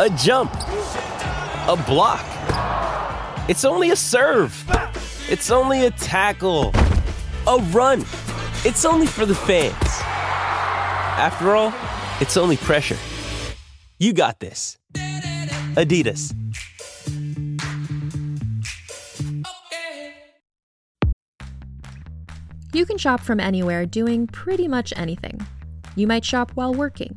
a jump, a block. It's only a serve. It's only a tackle, a run. It's only for the fans. After all, it's only pressure. You got this. Adidas. You can shop from anywhere doing pretty much anything. You might shop while working,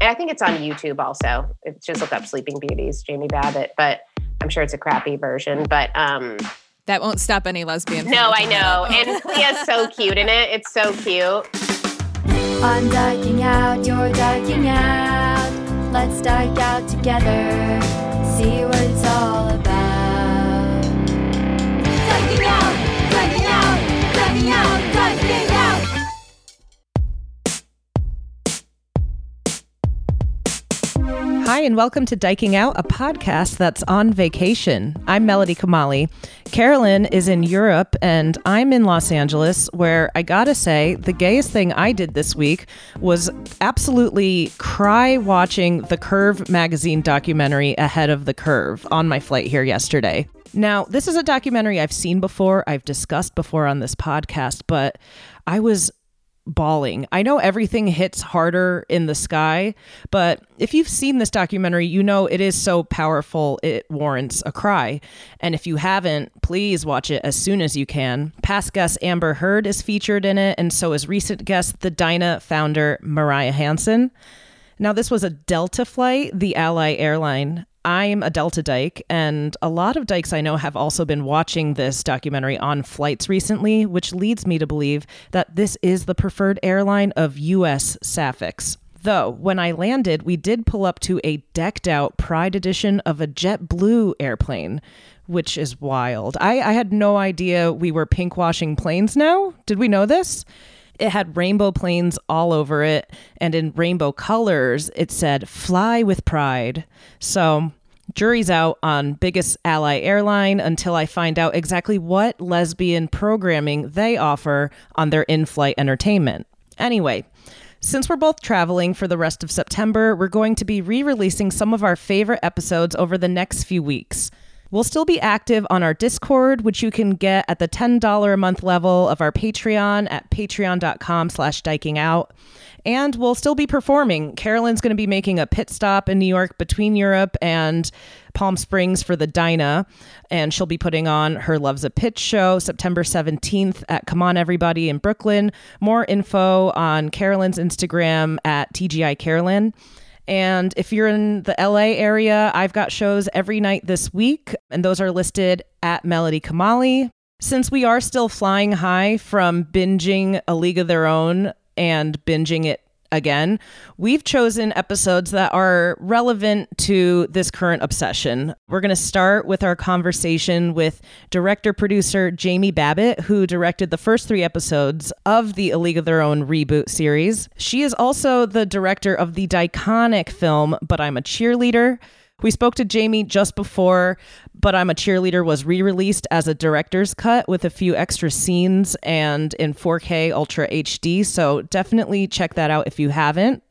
And I think it's on YouTube also. It's just look up Sleeping Beauties, Jamie Babbitt, but I'm sure it's a crappy version. But um That won't stop any lesbian. no, I know. And Clea's so cute in it. It's so cute. I'm dyking out, you're dyking out. Let's dyke out together. See what it's all Hi, and welcome to Dyking Out, a podcast that's on vacation. I'm Melody Kamali. Carolyn is in Europe, and I'm in Los Angeles, where I gotta say, the gayest thing I did this week was absolutely cry watching the Curve magazine documentary Ahead of the Curve on my flight here yesterday. Now, this is a documentary I've seen before, I've discussed before on this podcast, but I was bawling. I know everything hits harder in the sky, but if you've seen this documentary, you know it is so powerful it warrants a cry. And if you haven't, please watch it as soon as you can. Past guest Amber Heard is featured in it, and so is recent guest, the Dinah founder, Mariah Hanson. Now, this was a Delta flight, the Ally airline. I'm a Delta Dyke, and a lot of Dykes I know have also been watching this documentary on flights recently, which leads me to believe that this is the preferred airline of US Sapphics. Though, when I landed, we did pull up to a decked out Pride edition of a JetBlue airplane, which is wild. I, I had no idea we were pinkwashing planes now. Did we know this? It had rainbow planes all over it, and in rainbow colors, it said "Fly with Pride." So, jury's out on biggest ally airline until I find out exactly what lesbian programming they offer on their in-flight entertainment. Anyway, since we're both traveling for the rest of September, we're going to be re-releasing some of our favorite episodes over the next few weeks. We'll still be active on our Discord, which you can get at the $10 a month level of our Patreon at patreon.com slash dyking out. And we'll still be performing. Carolyn's going to be making a pit stop in New York between Europe and Palm Springs for the Dinah. And she'll be putting on her Loves a Pitch show September 17th at Come On Everybody in Brooklyn. More info on Carolyn's Instagram at TGI Carolyn. And if you're in the LA area, I've got shows every night this week, and those are listed at Melody Kamali. Since we are still flying high from binging A League of Their Own and binging it again, we've chosen episodes that are relevant to this current obsession. We're going to start with our conversation with director producer Jamie Babbitt, who directed the first three episodes of the A League of Their Own reboot series. She is also the director of the Diconic film But I'm a Cheerleader. We spoke to Jamie just before, but I'm a Cheerleader was re released as a director's cut with a few extra scenes and in 4K Ultra HD. So definitely check that out if you haven't.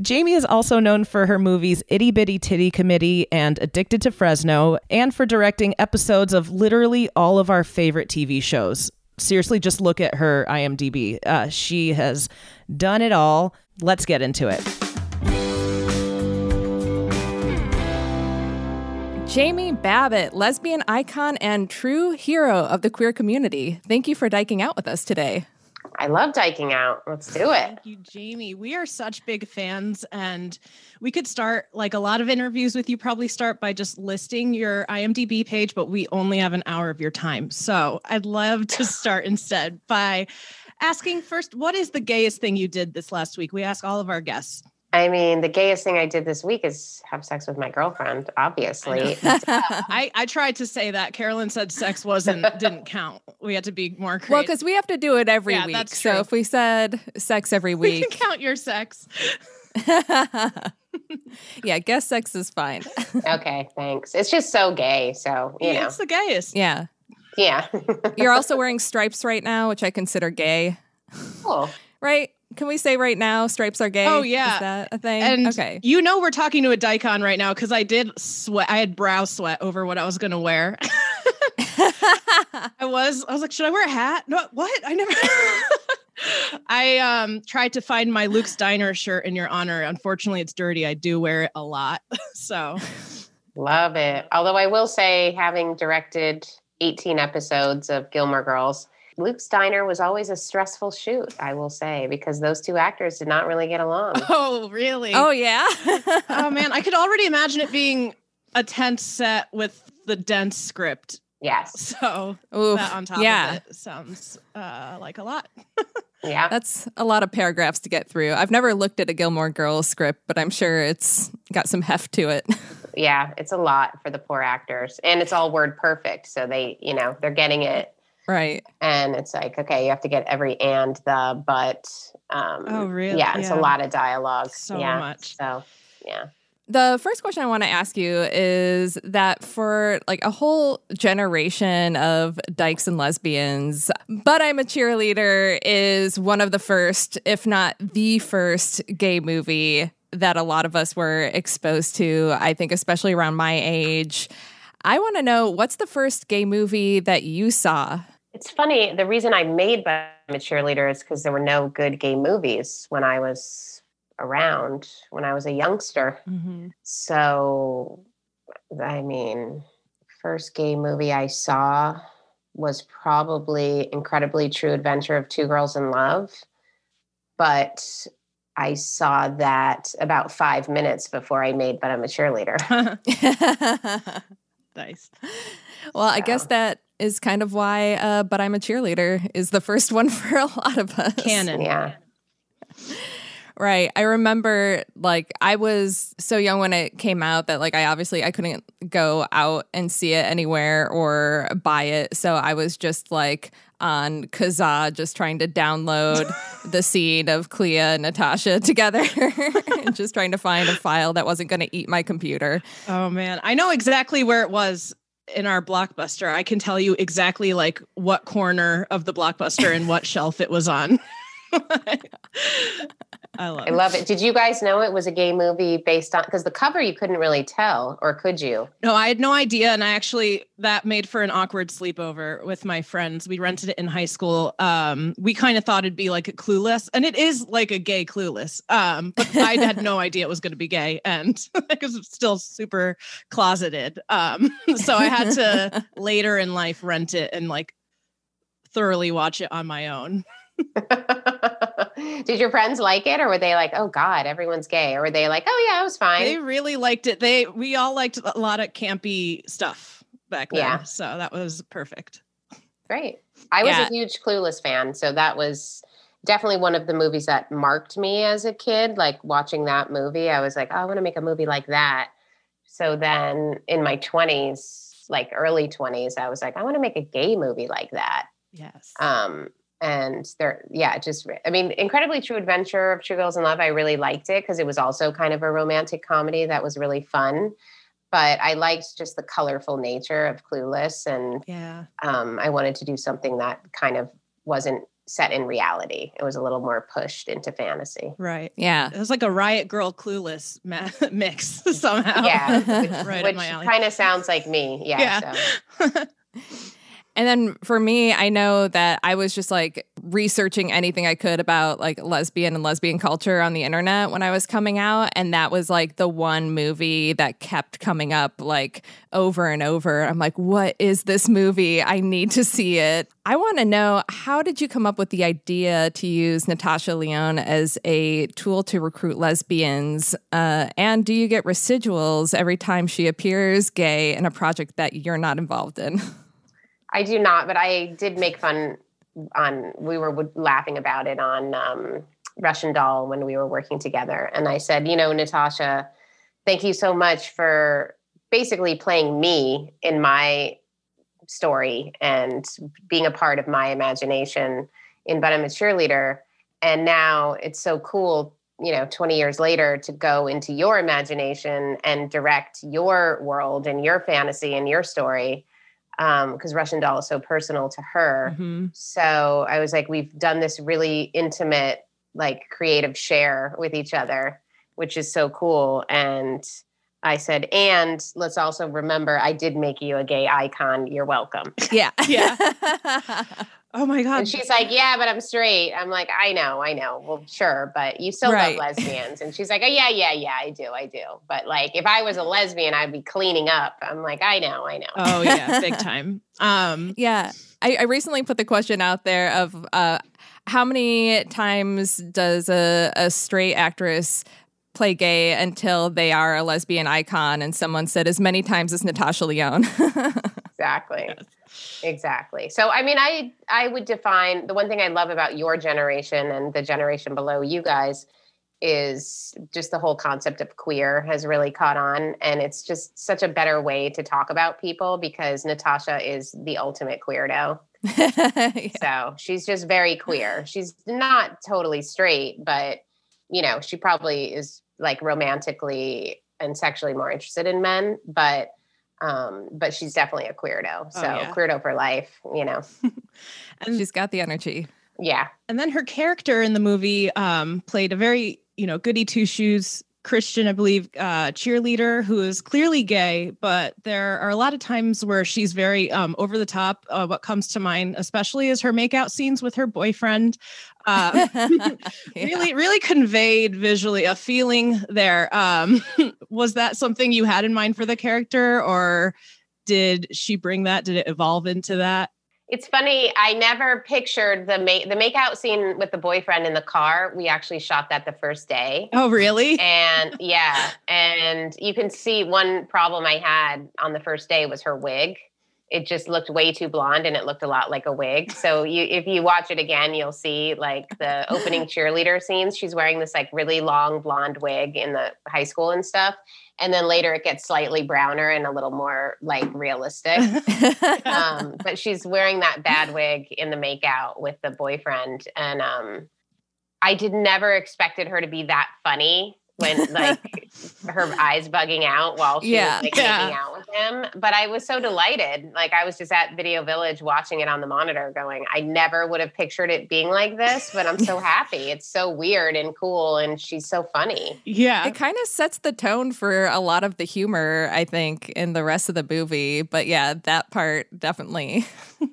Jamie is also known for her movies Itty Bitty Titty Committee and Addicted to Fresno, and for directing episodes of literally all of our favorite TV shows. Seriously, just look at her IMDb. Uh, she has done it all. Let's get into it. Jamie Babbitt, lesbian icon and true hero of the queer community. Thank you for dyking out with us today. I love dyking out. Let's do it. Thank you, Jamie. We are such big fans, and we could start like a lot of interviews with you. Probably start by just listing your IMDb page, but we only have an hour of your time. So I'd love to start instead by asking first, what is the gayest thing you did this last week? We ask all of our guests. I mean, the gayest thing I did this week is have sex with my girlfriend, obviously. I, I tried to say that. Carolyn said sex wasn't didn't count. We had to be more creative. Well, because we have to do it every Yeah, week. that's So if we said sex every we week, can count your sex. yeah, guess sex is fine. okay, thanks. It's just so gay. So, you know, It's the gayest. yeah. yeah. You're also wearing stripes right now, which I consider gay, cool. right? Can we say right now stripes are gay? Oh, yeah. Is that a thing? And okay. you know we're talking to a daikon right now because I did sweat. I had brow sweat over what I was gonna wear. I was. I was like, should I wear a hat? No, what? I never. I um tried to find my Luke's Diner shirt in your honor. Unfortunately, it's dirty. I do wear it a lot. so Love it. Although I will say, having directed 18 episodes of Gilmore Girls, Luke's Diner was always a stressful shoot, I will say, because those two actors did not really get along. Oh, really? oh, yeah. oh man, I could already imagine it being a tense set with the dense script. Yes. So Oof. that on top yeah. of it sounds uh, like a lot. Yeah. That's a lot of paragraphs to get through. I've never looked at a Gilmore Girls script, but I'm sure it's got some heft to it. Yeah. It's a lot for the poor actors. And it's all word perfect. So they, you know, they're getting it. Right. And it's like, okay, you have to get every and, the, but. Um, Oh, really? Yeah. It's Yeah. a lot of dialogue. So yeah. much. So, yeah. The first question I want to ask you is that for like a whole generation of dykes and lesbians, But I'm a Cheerleader is one of the first, if not the first, gay movie that a lot of us were exposed to, I think, especially around my age. I want to know what's the first gay movie that you saw? It's funny. The reason I made But I'm a cheerleader is because there were no good gay movies when I was around, when I was a youngster. Mm-hmm. So, I mean, first gay movie I saw was probably Incredibly True Adventure of Two Girls in Love. But I saw that about five minutes before I made But I'm a Cheerleader. nice. Well, I guess that is kind of why uh, But I'm a Cheerleader is the first one for a lot of us. Canon. Yeah. Right. I remember like I was so young when it came out that like I obviously I couldn't go out and see it anywhere or buy it. So I was just like on Kazaa just trying to download the scene of Clea and Natasha together and just trying to find a file that wasn't going to eat my computer. Oh man, I know exactly where it was in our blockbuster. I can tell you exactly like what corner of the blockbuster and what shelf it was on. I love. I it. it. Did you guys know it was a gay movie based on because the cover you couldn't really tell, or could you? No, I had no idea, and I actually that made for an awkward sleepover with my friends. We rented it in high school. Um, we kind of thought it'd be like a Clueless, and it is like a gay Clueless. Um, but I had no idea it was going to be gay, and because it's still super closeted. Um, so I had to later in life rent it and like thoroughly watch it on my own. Did your friends like it, or were they like, "Oh God, everyone's gay," or were they like, "Oh yeah, it was fine"? They really liked it. They we all liked a lot of campy stuff back then. Yeah. So that was perfect. Great. I was Yeah. a huge Clueless fan, so that was definitely one of the movies that marked me as a kid. Like watching that movie, I was like, oh, I want to make a movie like that. So then in my 20s, like early 20s, I was like, I want to make a gay movie like that. Yes. Um, and there, yeah, just, I mean, Incredibly True Adventure of Two Girls in Love, I really liked it because it was also kind of a romantic comedy that was really fun. But I liked just the colorful nature of Clueless and yeah. um, I wanted to do something that kind of wasn't set in reality. It was a little more pushed into fantasy. Right. Yeah. It was like a Riot Girl Clueless ma- mix somehow. Yeah, which, right which kind of sounds like me. Yeah. Yeah. So. And then for me, I know that I was just like researching anything I could about like lesbian and lesbian culture on the internet when I was coming out. And that was like the one movie that kept coming up like over and over. I'm like, what is this movie? I need to see it. I want to know how did you come up with the idea to use Natasha Lyonne as a tool to recruit lesbians? Uh, and do you get residuals every time she appears gay in a project that you're not involved in? I do not, but I did make fun on, we were laughing about it on um, Russian Doll when we were working together. And I said, you know, Natasha, thank you so much for basically playing me in my story and being a part of my imagination in But I'm a Cheerleader. And now it's so cool, you know, 20 years later to go into your imagination and direct your world and your fantasy and your story. Because Russian Doll is so personal to her. Mhm. So I was like, we've done this really intimate, like creative share with each other, which is so cool. And I said, and let's also remember, I did make you a gay icon. You're welcome. Yeah. Yeah. Oh my God. And she's like, yeah, but I'm straight. I'm like, I know, I know. Well, sure, but you still Right. love lesbians. And she's like, oh, yeah, yeah, yeah, I do, I do. But like, if I was a lesbian, I'd be cleaning up. I'm like, I know, I know. oh yeah, big time. Um, yeah. I, I recently put the question out there of uh, how many times does a, a straight actress play gay until they are a lesbian icon? And someone said as many times as Natasha Lyonne. exactly exactly. So i mean i i would define the one thing i love about your generation and the generation below you guys is just the whole concept of queer has really caught on and it's just such a better way to talk about people because natasha is the ultimate queerdo. Yeah. so she's just very queer. She's not totally straight but you know she probably is like romantically and sexually more interested in men but um but she's definitely a queerdo so yeah. queerdo for life you know and She's got the energy. yeah and then her character in the movie um, played a very you know goody two shoes Christian, I believe, uh, cheerleader who is clearly gay, but there are a lot of times where she's very um, over the top. Uh, what comes to mind, especially, is her makeout scenes with her boyfriend. Uh, Yeah. Really, really conveyed visually a feeling there. Um, was that something you had in mind for the character, or did she bring that? Did it evolve into that? It's funny. I never pictured the make the makeout scene with the boyfriend in the car. We actually shot that the first day. Oh, really? And yeah, and you can see one problem I had on the first day was her wig. It just looked way too blonde and it looked a lot like a wig. So you if you watch it again, you'll see like the opening cheerleader scenes. She's wearing this like really long blonde wig in the high school and stuff. And then later it gets slightly browner and a little more like realistic. um, but she's wearing that bad wig in the makeout with the boyfriend, and um, I did never expected her to be that funny when like her eyes bugging out while she Yeah. was like Yeah. making out with him. But I was so delighted. Like I was just at Video Village watching it on the monitor, going, I never would have pictured it being like this, but I'm so happy. It's so weird and cool, and she's so funny. Yeah. it kind of sets the tone for a lot of the humor, I think, in the rest of the movie. But yeah, that part definitely.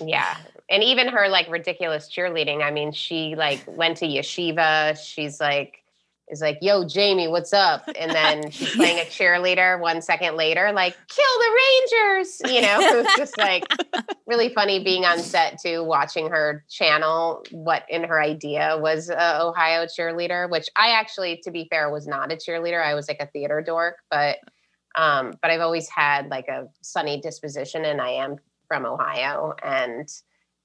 Yeah. And even her like ridiculous cheerleading. I mean, she like went to yeshiva. She's like, is like, yo, Jamie, what's up? And then she's playing a cheerleader one second later, like, kill the Rangers. You know, it was just like really funny being on set too, watching her channel what in her idea was a Ohio cheerleader, which I actually, to be fair, was not a cheerleader. I was like a theater dork, but um, but I've always had like a sunny disposition and I am from Ohio and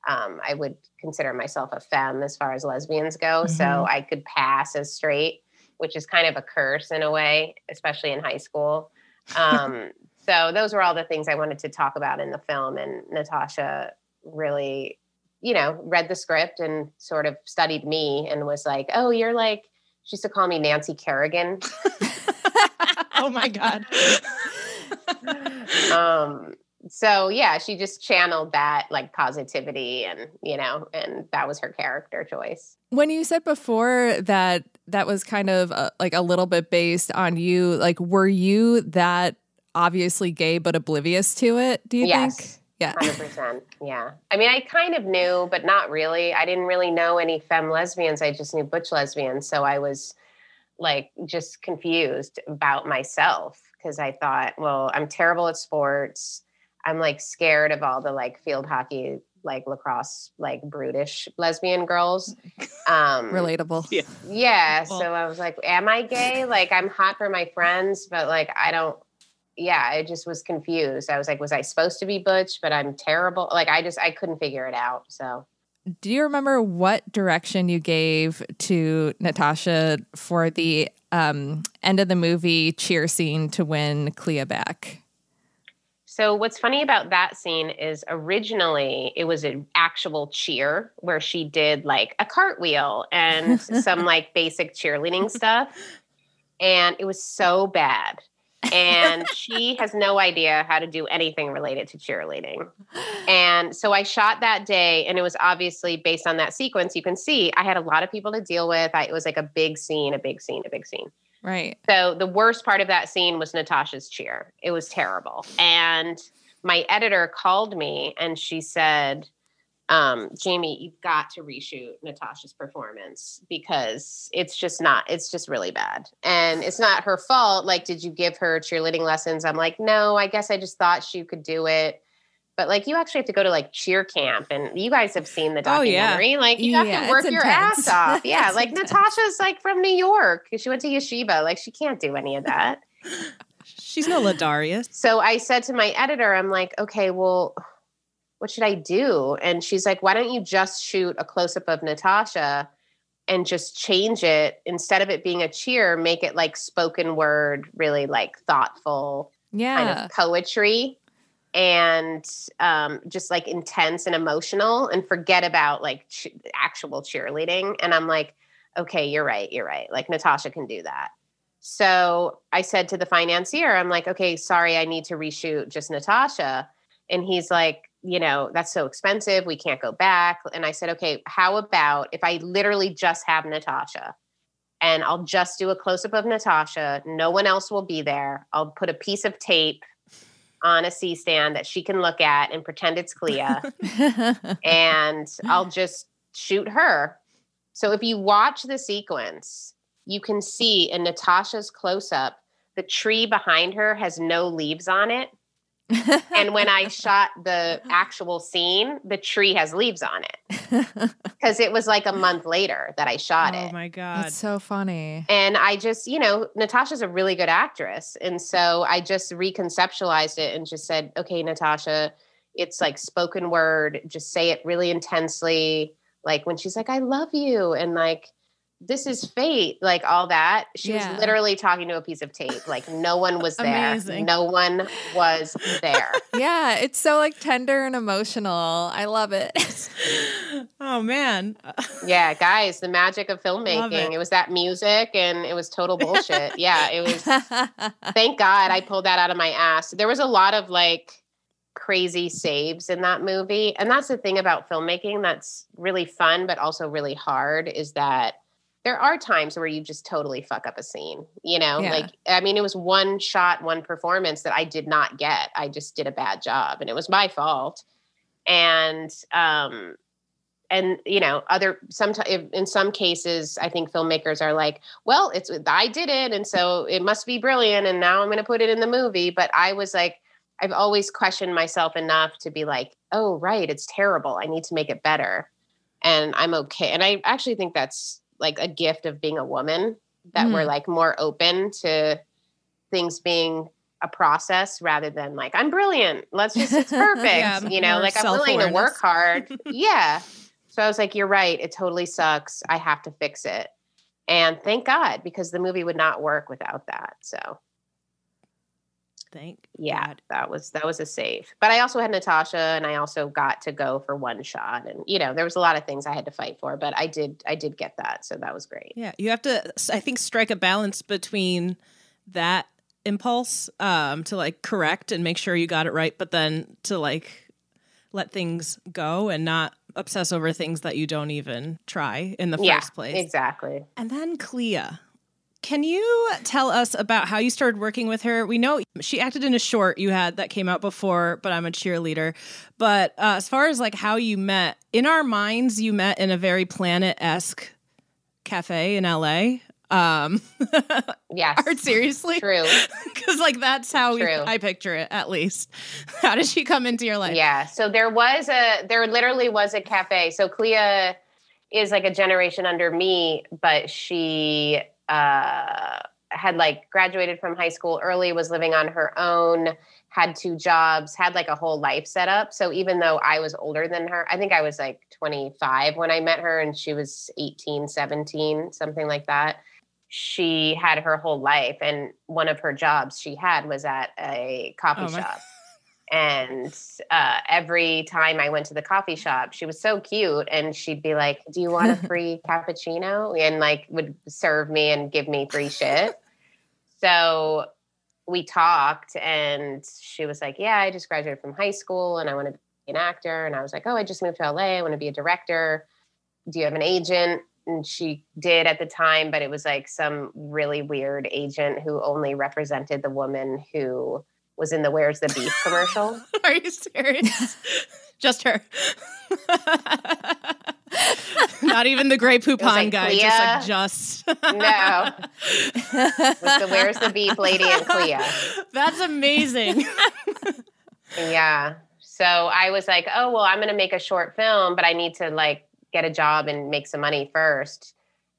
um, I would consider myself a femme as far as lesbians go. So Mhm. I could pass as straight, which is kind of a curse in a way, especially in high school. Um, so those were all the things I wanted to talk about in the film. And Natasha really, you know, read the script and sort of studied me and was like, oh, you're like, she used to call me Nancy Kerrigan. oh my god. um so yeah she just channeled that like positivity and you know and that was her character choice. When you said before that that was kind of uh like a little bit based on you, like were you that obviously gay but oblivious to it? Do you yes. Think? Yeah. 100% yeah. I mean i kind of knew but not really. I didn't really know any femme lesbians. I just knew butch lesbians. So i was like just confused about myself because i thought well i'm terrible at sports i'm like scared of all the like field hockey like lacrosse like brutish lesbian girls um Relatable. Yeah. Well- so I was like, am I gay? Like, I'm hot for my friends, but like, I don't, yeah, I just was confused. I was like, was I supposed to be Butch, but I'm terrible? Like, I just, I couldn't figure it out. So, Do you remember what direction you gave to Natasha for the um, end of the movie cheer scene to win Clea back? So what's funny about that scene is originally it was an actual cheer where she did like a cartwheel and some like basic cheerleading stuff. And it was so bad. and she has no idea how to do anything related to cheerleading. And so I shot that day, and it was obviously based on that sequence. You can see I had a lot of people to deal with. I, it was like a big scene, a big scene, a big scene. Right. So the worst part of that scene was Natasha's cheer. It was terrible. And my editor called me and she said, um, Jamie, you've got to reshoot Natasha's performance because it's just not, it's just really bad. And it's not her fault. Like, did you give her cheerleading lessons? I'm like, no, I guess I just thought she could do it. But like, you actually have to go to like cheer camp, and you guys have seen the documentary. Oh, yeah. Like, you have Yeah, to work your intense. ass off. Yeah, like intense. Natasha's like from New York. She went to yeshiva. Like, she can't do any of that. She's no La'Darius. So I said to my editor, I'm like, okay, well, what should I do? And she's like, why don't you just shoot a close up of Natasha and just change it instead of it being a cheer, make it like spoken word, really like thoughtful yeah. kind of poetry and um, just like intense and emotional and forget about like ch- actual cheerleading. And I'm like, okay, you're right. You're right. Like Natasha can do that. So I said to the financier, I'm like, okay, sorry, I need to reshoot just Natasha. And he's like, you know, that's so expensive. We can't go back. And I said, okay, how about if I literally just have Natasha and I'll just do a close up of Natasha. No one else will be there. I'll put a piece of tape on a C stand that she can look at and pretend it's Clea, and I'll just shoot her. So if you watch the sequence, you can see in Natasha's close up, the tree behind her has no leaves on it. And when I shot the actual scene, the tree has leaves on it because it was like a month later that I shot oh it. my god. That's so funny. And I just, you know, Natasha's a really good actress. And so I just reconceptualized it and just said, okay, Natasha, it's like spoken word, just say it really intensely. Like when she's like, I love you. And like, this is fate, like all that. She Yeah. was literally talking to a piece of tape. Like no one was there. Amazing. No one was there. Yeah, it's so like tender and emotional. I love it. oh man. yeah, guys, the magic of filmmaking. it. It. was that music and it was total bullshit. yeah, it was thank God I pulled that out of my ass. There was a lot of like crazy saves in that movie. And that's the thing about filmmaking that's really fun, but also really hard is that there are times where you just totally fuck up a scene. You know, Yeah. like, I mean, it was one shot, one performance that I did not get. I just did a bad job and it was my fault. And, um, and you know other sometimes in some cases i think filmmakers are like well it's i did it and so it must be brilliant and now i'm going to put it in the movie but i was like i've always questioned myself enough to be like oh right it's terrible i need to make it better and i'm okay and i actually think that's like a gift of being a woman that we're like more open to things being a process rather than like i'm brilliant let's just it's perfect Yeah, you know like i'm willing to work hard yeah so I was like, you're right. It totally sucks. I have to fix it. And thank God, because the movie would not work without that. So Thank yeah, God. that was that was a save. But I also had Natasha and I also got to go for one shot. And you know, there was a lot of things I had to fight for, but I did I did get that. So that was great. Yeah, you have to I think strike a balance between that impulse um to like correct and make sure you got it right, but then to like let things go and not obsess over things that you don't even try in the yeah, first place. Exactly. And then Clea. Can you tell us about how you started working with her? We know she acted in a short you had that came out before, but I'm a cheerleader. But uh, as far as like how you met, in our minds, you met in a very planet esque cafe in LA. Um, Yes. are seriously? True. Because like that's how we, I picture it. At least, how did she come into your life? Yeah. So there was a there literally was a cafe. So Clea is like a generation under me, but she uh had like graduated from high school early, was living on her own, had two jobs, had like a whole life set up. So even though I was older than her, I think I was like 25 when I met her and she was 18, 17, something like that. She had her whole life and one of her jobs she had was at a coffee Oh shop and uh, every time I went to the coffee shop, she was so cute, and she'd be like, "Do you want a free cappuccino?" and like would serve me and give me free shit. So we talked, and she was like, "Yeah, I just graduated from high school, and I want to be an actor." And I was like, "Oh, I just moved to LA. I want to be a director. Do you have an agent?" And she did at the time, but it was like some really weird agent who only represented the woman who was in the "Where's the Beef" commercial. Are you serious? Just her. Not even the Grey Poupon like guy. Clea. Just like just. No. With the Where's the Beef lady and Clea. That's amazing. Yeah. So I was like, oh, well, I'm going to make a short film, but I need to like get a job and make some money first.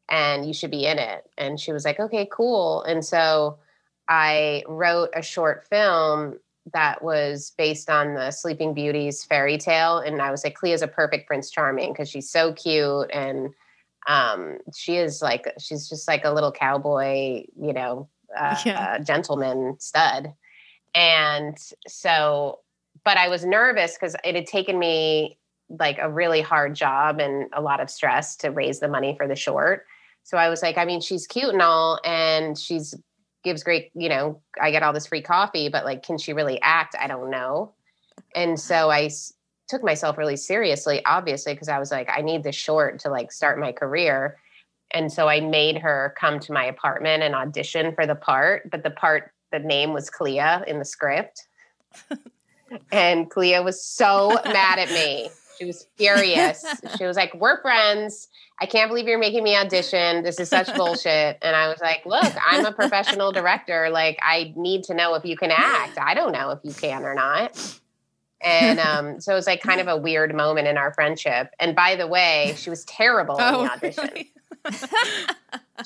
And you should be in it. And she was like, okay, cool. And so I wrote a short film that was based on the Sleeping Beauty's fairy tale. And I was like, Clea's a perfect Prince Charming because she's so cute. And um, she is like, she's just like a little cowboy, you know, uh, Yeah. uh, gentleman stud. And so, but I was nervous because it had taken me like a really hard job and a lot of stress to raise the money for the short. So I was like, I mean, she's cute and all, and she's gives great, you know, I get all this free coffee, but like, can she really act? I don't know. And so I s- took myself really seriously, obviously, because I was like, I need this short to like start my career. And so I made her come to my apartment and audition for the part, but the part, the name was Clea in the script. and Clea was so mad at me. She was furious. She was like, We're friends. I can't believe you're making me audition. This is such bullshit. And I was like, Look, I'm a professional director. Like, I need to know if you can act. I don't know if you can or not. And um, so it was like kind of a weird moment in our friendship. And by the way, she was terrible in Oh, the audition.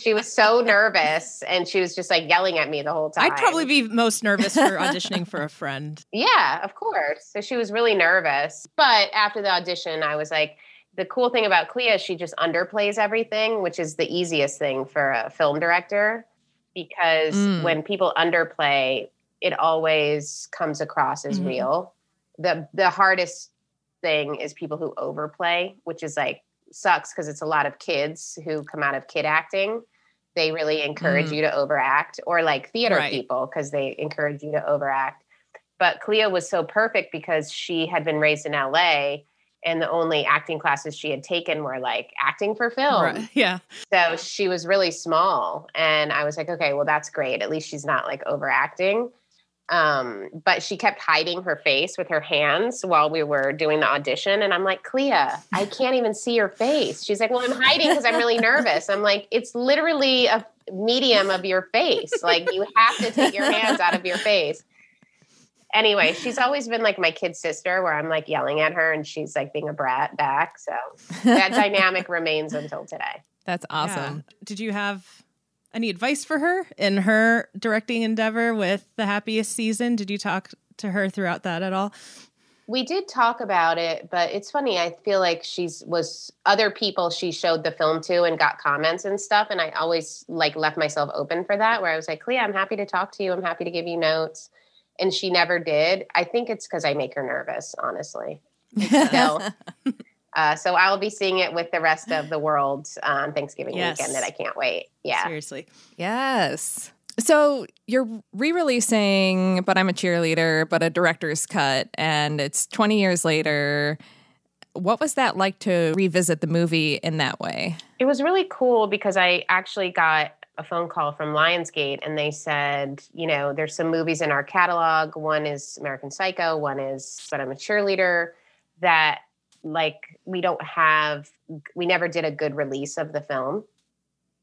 She was so nervous and she was just like yelling at me the whole time. I'd probably be most nervous for auditioning for a friend. Yeah, of course. So she was really nervous. But after the audition, I was like, the cool thing about Clea is she just underplays everything, which is the easiest thing for a film director because Mm. when people underplay, it always comes across as Mhm. real. The the hardest thing is people who overplay, which is like sucks because it's a lot of kids who come out of kid acting. They really encourage Mm. you to overact, or like theater Right. people because they encourage you to overact. But Clea was so perfect because she had been raised in LA and the only acting classes she had taken were like acting for film. Right. Yeah. So she was really small. And I was like, okay, well, that's great. At least she's not like overacting. Um, but she kept hiding her face with her hands while we were doing the audition. And I'm like, Clea, I can't even see your face. She's like, well, I'm hiding because I'm really nervous. I'm like, it's literally a medium of your face. Like, you have to take your hands out of your face. Anyway, she's always been like my kid sister where I'm like yelling at her and she's like being a brat back. So that dynamic remains until today. That's awesome. Yeah. Did you have any advice for her in her directing endeavor with The Happiest Season? Did you talk to her throughout that at all? We did talk about it, but it's funny. I feel like she's was other people she showed the film to and got comments and stuff, and I always like left myself open for that. Where I was like, "Clea, I'm happy to talk to you. I'm happy to give you notes," and she never did. I think it's because I make her nervous, honestly. Still, uh, so I'll be seeing it with the rest of the world on Thanksgiving Yes. weekend, that I can't wait. Yeah. Seriously. Yes. So you're re-releasing "But I'm a Cheerleader," but a director's cut, and it's 20 years later. What was that like to revisit the movie in that way? It was really cool because I actually got a phone call from Lionsgate and they said, you know, there's some movies in our catalog. One is American Psycho, one is But I'm a Cheerleader that like we don't have we never did a good release of the film.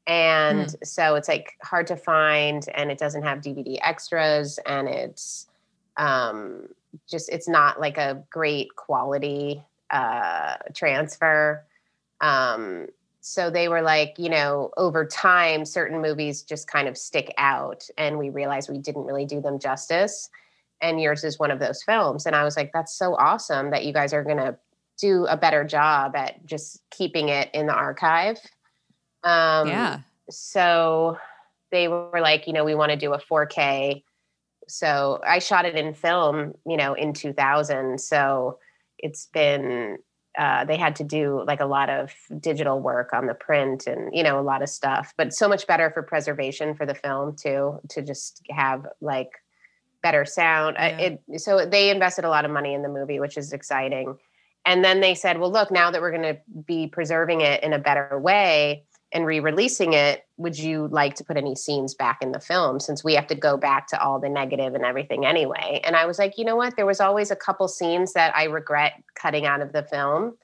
And so it's like hard to find and it doesn't have DVD extras and it's um just it's not like a great quality uh transfer. Um so they were like, you know, over time, certain movies just kind of stick out, and we realized we didn't really do them justice. And yours is one of those films. And I was like, that's so awesome that you guys are going to do a better job at just keeping it in the archive. Um, yeah. So they were like, you know, we want to do a 4K. So I shot it in film, you know, in 2000. So it's been uh, they had to do like a lot of digital work on the print and you know a lot of stuff but so much better for preservation for the film too to just have like better sound Yeah. it, so they invested a lot of money in the movie which is exciting and then they said well look now that we're going to be preserving it in a better way and re-releasing it would you like to put any scenes back in the film since we have to go back to all the negative and everything anyway? And i was like you know what? There was always a couple scenes that i regret cutting out of the film.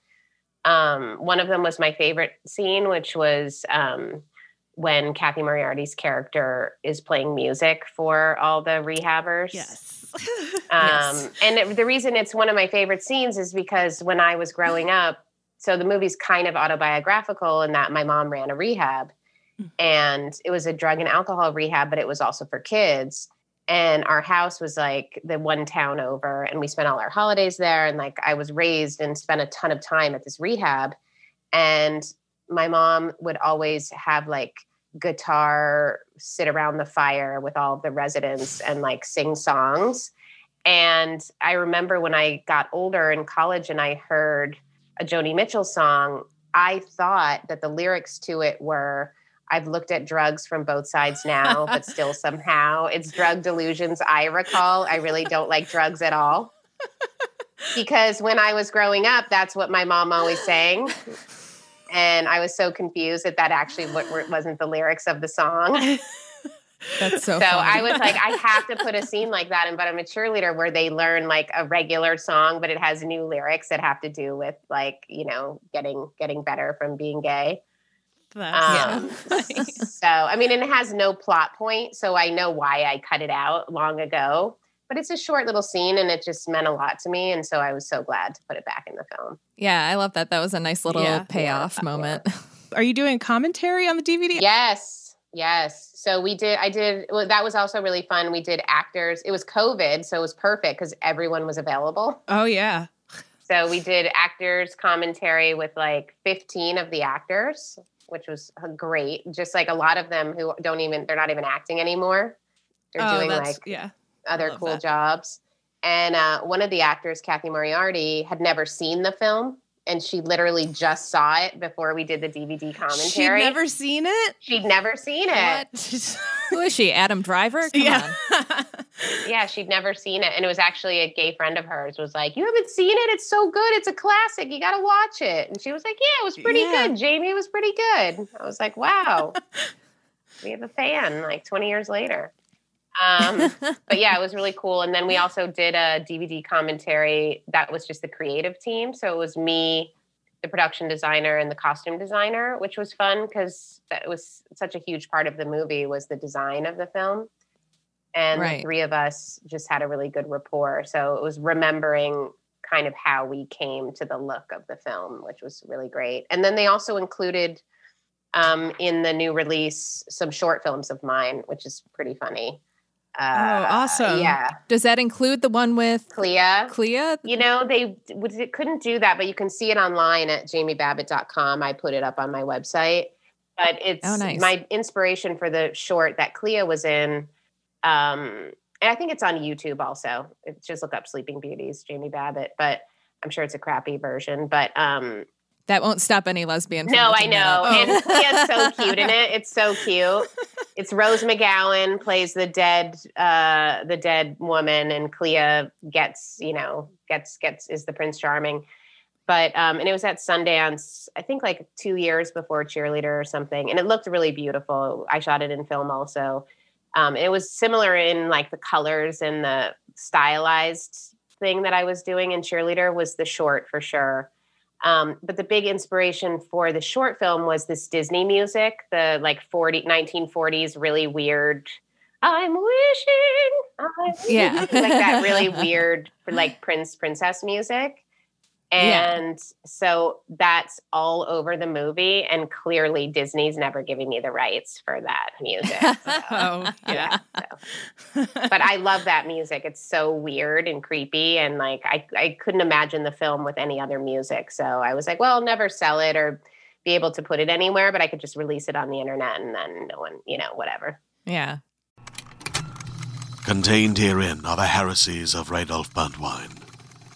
Um, one of them was my favorite scene which was um, when Cathy Moriarty's character is playing music for all the rehabbers Yes. um, and it, the reason it's one of my favorite scenes is because when I was growing up, so the movie's kind of autobiographical in that my mom ran a rehab and it was a drug and alcohol rehab, but it was also for kids. And our house was like the one town over, and we spent all our holidays there. And like I was raised and spent a ton of time at this rehab. And my mom would always have like guitar sit around the fire with all the residents and like sing songs. And I remember when I got older in college and I heard a Joni Mitchell song, I thought that the lyrics to it were I've looked at drugs from both sides now, but still somehow it's drug delusions I recall. I really don't like drugs at all. Because when I was growing up, that's what my mom always sang. And I was so confused that that actually wasn't the lyrics of the song. That's so. So. I was like, I have to put a scene like that in But I'm a Cheerleader where they learn like a regular song, but it has new lyrics that have to do with like, you know, getting getting better from being gay. Um, so I mean, and it has no plot point, so I know why I cut it out long ago. But it's a short little scene, and it just meant a lot to me, and so I was so glad to put it back in the film. yeah, I love that. That was a nice little Yeah. payoff Yeah. moment. Are you doing commentary on the DVD? Yes, yes. So we did. I did. Well, that was also really fun. We did actors. It was COVID, so it was perfect because everyone was available. Oh yeah. So we did actors commentary with like 15 of the actors, which was great. Just like a lot of them who don't even, they're not even acting anymore. They're oh, doing that's like yeah. Other cool that. jobs. And uh, one of the actors, Cathy Moriarty, had never seen the film. And she literally just saw it before we did the DVD commentary. She'd never seen it. She'd never seen it. Who is she? Adam Driver? Come yeah. on. Yeah, she'd never seen it. And it was actually a gay friend of hers was like, You haven't seen it? It's so good. It's a classic. You got to watch it. And she was like, Yeah, it was pretty Yeah. good. Jamie it was pretty good. I was like, Wow, we have a fan like 20 years later. Um, but yeah, it was really cool. And then we also did a DVD commentary that was just the creative team. So it was me, the production designer, and the costume designer, which was fun because that was such a huge part of the movie was the design of the film. And Right. the three of us just had a really good rapport. So it was remembering kind of how we came to the look of the film, which was really great. And then they also included um, in the new release some short films of mine, which is pretty funny. Uh, awesome. Yeah, Does that include the one with Clea. Clea? You know, they they couldn't do that, but you can see it online at jamiebabbit.com. I put it up on my website. But it's Oh, nice. my inspiration for the short that Clea was in. Um, and I think it's on YouTube also. It's just look up Sleeping Beauties, Jamie Babbit, but I'm sure it's a crappy version. But um, That won't stop any lesbian. No, I know. up. And Clea's so cute in it. It's so cute. It's Rose McGowan plays the dead uh the dead woman and Clea gets, you know, gets gets is the Prince Charming. But um and it was at Sundance, I think like 2 years before cheerleader or something. And it looked really beautiful. I shot it in film also. Um it was similar in like the colors and the stylized thing that I was doing in cheerleader was the short for sure. Um, but the big inspiration for the short film was this Disney music, the like 40, 1940s, really weird. I'm wishing, I'm Yeah. like that really weird, like Prince Princess music. Yeah. And so that's all over the movie. And clearly, Disney's never giving me the rights for that music. So, Oh yeah. so. But I love that music. It's so weird and creepy. And like, I, I couldn't imagine the film with any other music. So I was like, well, I'll never sell it or be able to put it anywhere, but I could just release it on the internet and then no one, you know, whatever. Yeah. Contained herein are the heresies of Radolf Burntwine,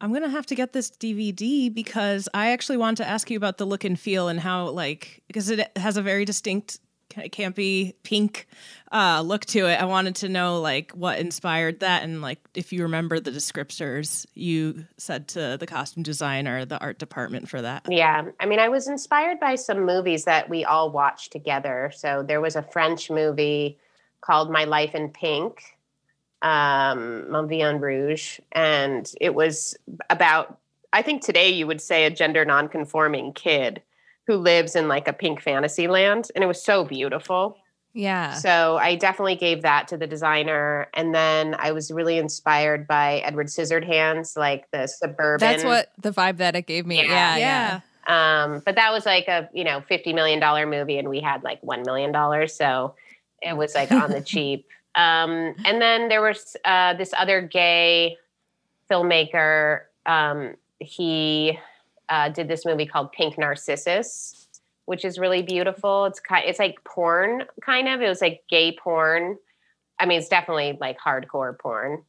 I'm gonna have to get this DVD because I actually want to ask you about the look and feel and how like because it has a very distinct ca- campy pink uh, look to it. I wanted to know like what inspired that and like if you remember the descriptors you said to the costume designer, the art department for that. Yeah. I mean, I was inspired by some movies that we all watched together. So there was a French movie called My Life in Pink, um, en Rouge. And it was about, I think today you would say a gender nonconforming kid who lives in like a pink fantasy land. And it was so beautiful. Yeah. So I definitely gave that to the designer. And then I was really inspired by Edward Scissorhands, like the suburban. That's what the vibe that it gave me. Yeah. Yeah. Yeah. Um, but that was like a you know fifty million dollar movie, and we had like one million dollars, so it was like on the cheap. Um, and then there was uh, this other gay filmmaker. Um, he uh, did this movie called Pink Narcissus, which is really beautiful. It's kind, it's like porn kind of. It was like gay porn. I mean, it's definitely like hardcore porn.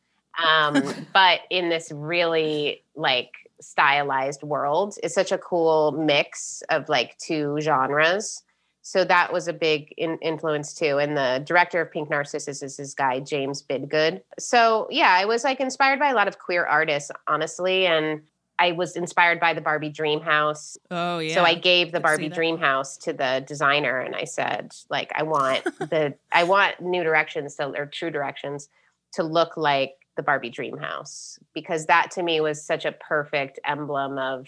Um, but in this really like stylized world, it's such a cool mix of like two genres. So that was a big in- influence too. And the director of Pink Narcissus is this guy, James Bidgood. So yeah, I was like inspired by a lot of queer artists, honestly. And I was inspired by the Barbie Dream House. Oh yeah. So I gave the Barbie. Dream House to the designer and I said, like, I want the I want new directions to, or true directions to look like the Barbie Dream House because that to me was such a perfect emblem of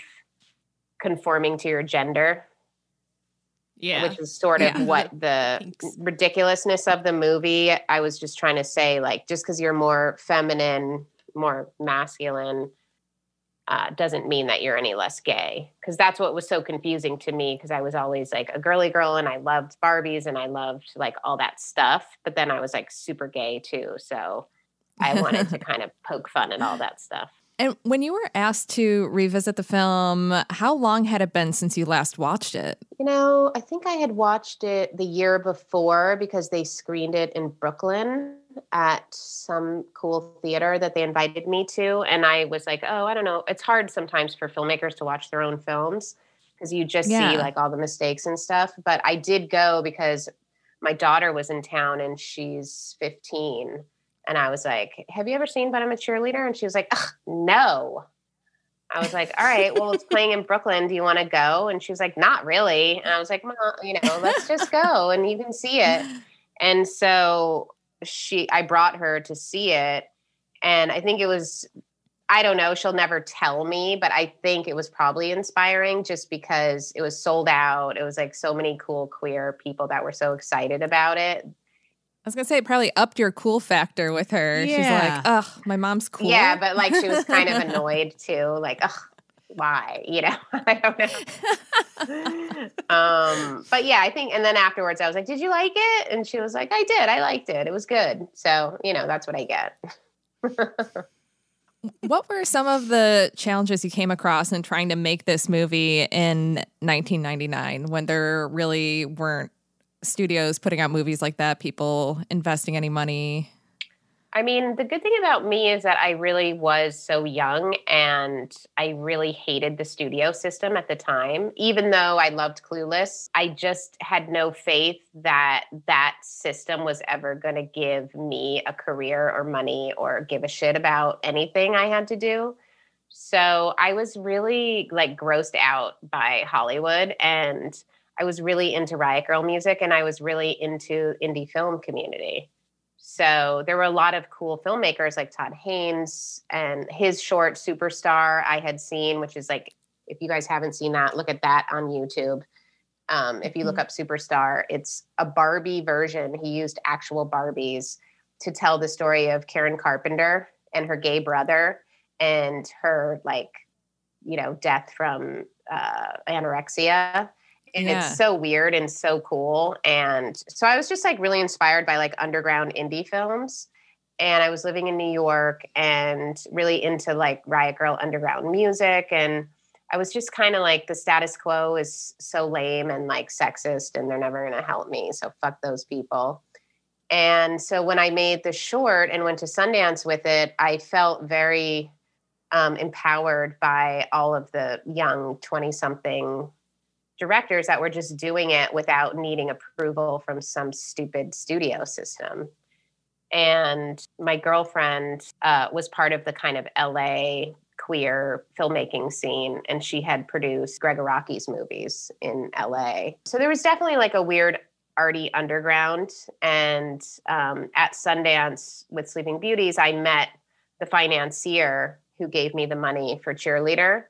conforming to your gender, yeah. which is sort of Yeah. what the Thanks. ridiculousness of the movie. I was just trying to say, like, just because you're more feminine, more masculine, uh, doesn't mean that you're any less gay. Because that's what was so confusing to me. Because I was always like a girly girl, and I loved Barbies, and I loved like all that stuff. But then I was like super gay too. So I wanted to kind of poke fun at all that stuff. And when you were asked to revisit the film, how long had it been since you last watched it? You know, I think I had watched it the year before because they screened it in Brooklyn at some cool theater that they invited me to. And I was like, oh, I don't know. It's hard sometimes for filmmakers to watch their own films because you just Yeah. see like all the mistakes and stuff. But I did go because my daughter was in town and she's 15. And I was like, have you ever seen But I'm a Cheerleader? And she was like, no. I was like, all right, well, it's playing in Brooklyn. Do you want to go? And she was like, not really. And I was like, Mom, you know, let's just go and you can see it. And so she, I brought her to see it. And I think it was, I don't know, she'll never tell me, but I think it was probably inspiring just because it was sold out. It was like so many cool queer people that were so excited about it. I was gonna say it probably upped your cool factor with her. She's like, ugh, my mom's cool. Yeah, but like she was kind of annoyed too. Like, ugh, why? You know, I don't know. um, but yeah, I think, and then afterwards I was like, Did you like it? And she was like, I did. I liked it. It was good. So, you know, that's what I get. what were some of the challenges you came across in trying to make this movie in 1999 when there really weren't studios putting out movies like that, people investing any money? I mean, the good thing about me is that I really was so young and I really hated the studio system at the time. Even though I loved Clueless, I just had no faith that that system was ever going to give me a career or money or give a shit about anything I had to do. So I was really like grossed out by Hollywood and I was really into Riot Girl music and I was really into indie film community. So there were a lot of cool filmmakers like Todd Haynes and his short Superstar I had seen, which is like, if you guys haven't seen that, look at that on YouTube. Um, if you look up Superstar, it's a Barbie version. He used actual Barbies to tell the story of Karen Carpenter and her gay brother and her like, you know, death from uh, anorexia and Yeah. it's so weird and so cool and so i was just like really inspired by like underground indie films and i was living in new york and really into like riot girl underground music and i was just kind of like the status quo is so lame and like sexist and they're never going to help me so fuck those people and so when i made the short and went to sundance with it i felt very um, empowered by all of the young 20 something directors that were just doing it without needing approval from some stupid studio system. And my girlfriend uh, was part of the kind of LA queer filmmaking scene, and she had produced Gregg Araki's movies in LA. So there was definitely like a weird arty underground. And um, at Sundance with Sleeping Beauties, I met the financier who gave me the money for cheerleader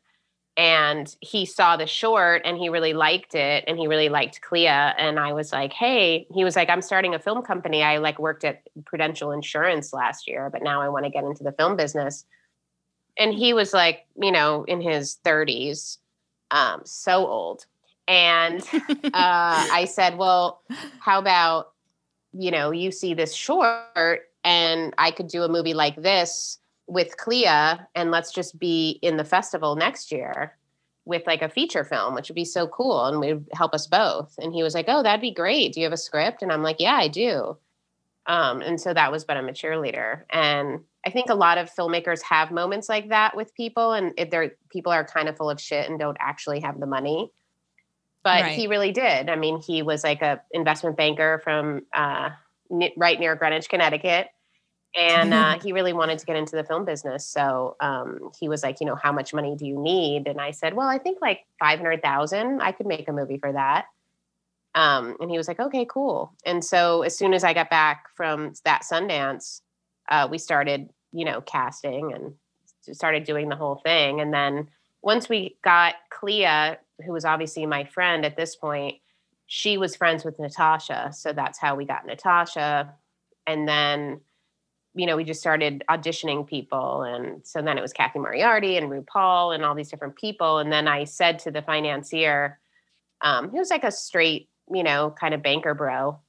and he saw the short and he really liked it and he really liked Clea and I was like, "Hey, he was like, I'm starting a film company. I like worked at Prudential Insurance last year, but now I want to get into the film business." And he was like, you know, in his 30s, um, so old. And uh, I said, "Well, how about you know, you see this short and I could do a movie like this with Clea and let's just be in the festival next year with like a feature film, which would be so cool and would help us both. And he was like, Oh, that'd be great. Do you have a script? And I'm like, Yeah, I do. Um, and so that was but I'm a cheerleader. And I think a lot of filmmakers have moments like that with people, and if they're people are kind of full of shit and don't actually have the money. But Right. he really did. I mean, he was like a investment banker from uh, n- right near Greenwich, Connecticut, and uh, he really wanted to get into the film business. So um, he was like, you know, how much money do you need? And I said, well, I think like five hundred thousand. I could make a movie for that. Um, and he was like, okay, cool. And so as soon as I got back from that Sundance, uh, we started, you know, casting and started doing the whole thing. And then once we got Clea, who was obviously my friend at this point, she was friends with Natasha. So that's how we got Natasha. And then, you know, we just started auditioning people. And so then it was Cathy Moriarty and RuPaul and all these different people. And then I said to the financier, um, he was like a straight, you know, kind of banker bro,